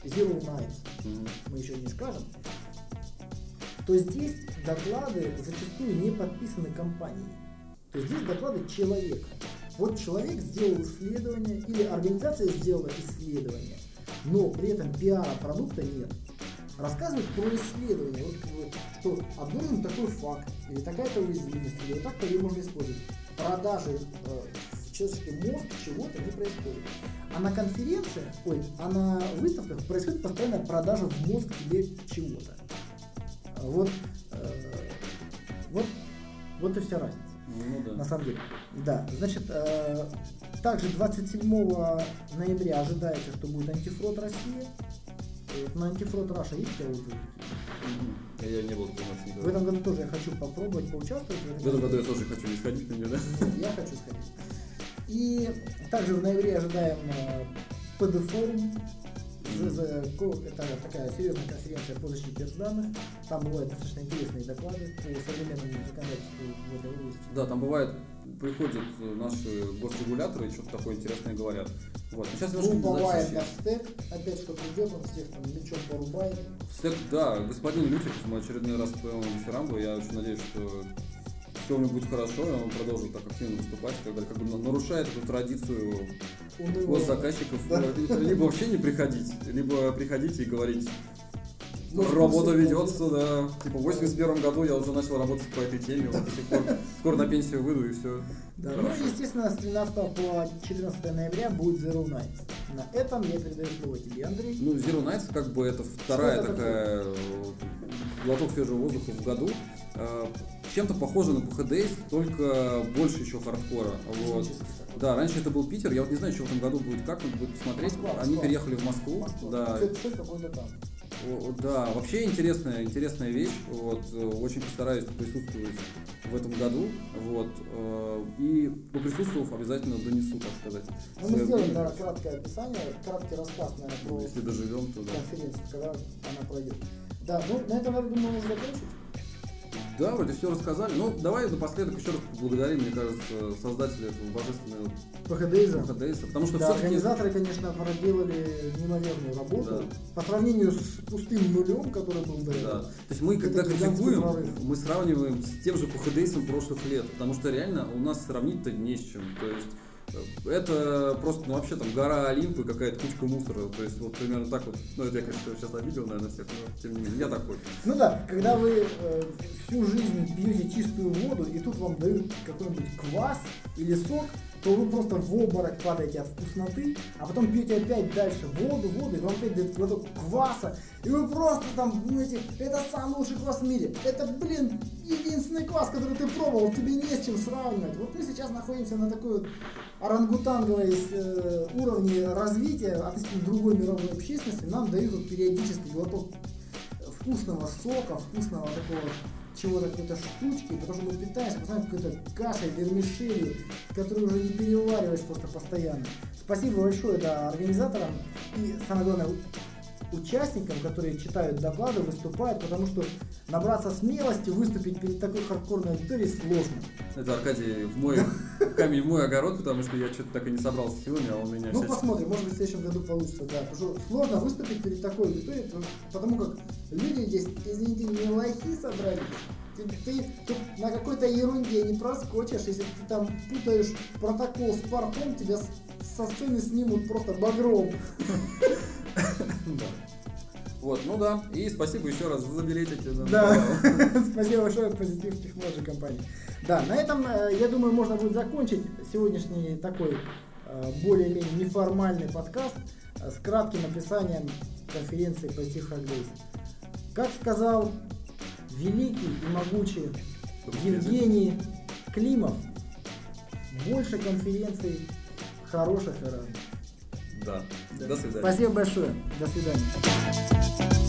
Zero Nights, мы еще не скажем, то здесь доклады зачастую не подписаны компанией. То есть здесь доклады человека. Вот человек сделал исследование или организация сделала исследование, но при этом пиара продукта нет. Рассказывают про исследование, вот, бы, что обнаружен такой факт, или такая-то уязвимость, или вот так-то ее можно использовать. Продажи э, человеческий мозг чего-то не происходит. А на конференциях, ой, а на выставках происходит постоянная продажа в мозг тебе чего-то. Вот, э, вот, вот и вся разница. Ну да. На самом деле. Да. Значит, э, также 27 ноября ожидается, что будет антифрод Россия. Э, На антифрод Раша есть у тебя отзывы. Я не был В никогда. этом году тоже я хочу попробовать поучаствовать. В этом году я тоже хочу не сходить на нее, да? Нет, Я хочу сходить. И также в ноябре ожидаем ПД форум. Это такая серьезная конференция по защите данных. Там бывают достаточно интересные доклады по современному законодательству в этой области. Да, там бывает, приходят э, наши госрегуляторы и что-то такое интересное говорят. Вот. Но сейчас немножко Групповая дальше. на стек, опять что придет, он всех там мечом порубает. Стек, да, господин Лютиков, мы очередной раз поем дифирамбу, я очень надеюсь, что все у него будет хорошо, и он продолжит так активно выступать, когда как бы на- нарушает эту традицию Унылого. госзаказчиков, Да. э, либо вообще не приходить, либо приходить и говорить, Ну, работа ведется, да. Типа в 81 году я уже начал работать по этой теме, вот до сих пор. Скоро на пенсию выйду и все. Да, ну естественно, с 13 по 14 ноября будет Zero Nights. На этом я передаю слово тебе, Андрей. Ну, Zero Nights, как бы это вторая такая э, глоток свежего воздуха в году. Чем-то похоже на PHDS, только больше еще хардкора. Вот. Физически такой. Да, раньше это был Питер, я вот не знаю, что в этом году будет, как он будет посмотреть. Москва, Они Москва. переехали в Москву. Москва. Да. О, Да, вообще интересная, интересная вещь. Вот, э, очень постараюсь присутствовать в этом году. Вот, э, и поприсутствовав, обязательно донесу, так сказать. Ну, мы сделаем, да, краткое описание, краткий рассказ, наверное, про Если доживем, то да. конференцию, когда она пройдет. Да, ну на этом, я думаю, можно закончить. Да, вроде все рассказали. Ну, давай напоследок еще раз поблагодарим, мне кажется, создателя этого божественного ПХДИЗа. ХДС, потому что Да, организаторы, конечно, проделали неимоверную работу. Да. По сравнению с пустым нулем, который был до Да. этого. То есть мы, когда критикуем, прорыв. мы сравниваем с тем же PHDS прошлых лет, потому что реально у нас сравнить-то не с чем. То есть это просто, ну, вообще там гора Олимпа и какая-то кучка мусора. То есть вот примерно так вот. Ну, это я, конечно, сейчас обидел, наверное, всех, но тем не менее, я такой. Ну да, когда вы э, всю жизнь пьете чистую воду, и тут вам дают какой-нибудь квас или сок, то вы просто в обморок падаете от вкусноты, а потом пьете опять дальше воду, воду, и вам опять дают глоток кваса, и вы просто там думаете, это самый лучший квас в мире, это, блин, единственный квас, который ты пробовал, тебе не с чем сравнивать. Вот мы сейчас находимся на такой вот орангутанговой э, уровне развития относительно другой мировой общественности, нам дают вот периодически глоток вкусного сока, вкусного такого чего-то, какой-то штучки, потому что мы питаемся постоянно какой-то кашей, вермишелью, которую уже не перевариваешь просто постоянно. Спасибо большое да, организаторам и, самое главное, участникам, которые читают доклады, выступают, потому что набраться смелости, выступить перед такой хардкорной аудиторией сложно. Это Аркадий в мой камень в мой огород, потому что я что-то так и не собрался силами, а он меня Ну, посмотрим, может быть, в следующем году получится, да. Потому что сложно выступить перед такой аудиторией, потому- как люди здесь, извините, не лохи собрались. Ты, ты тут на какой-то ерунде не проскочишь, если ты там путаешь протокол с портом, тебя с- со сцены снимут просто багром. Вот, ну да. И спасибо еще раз за билетики. Да. Спасибо большое, позитив технологии компании. Да, на этом, э, я думаю, можно будет закончить сегодняшний такой э, более-менее неформальный подкаст э, с кратким описанием конференции Positive Hack Days. Как сказал великий и могучий Евгений Климов, больше конференций хороших и разных. Да. Да. До свидания. Спасибо большое. До свидания.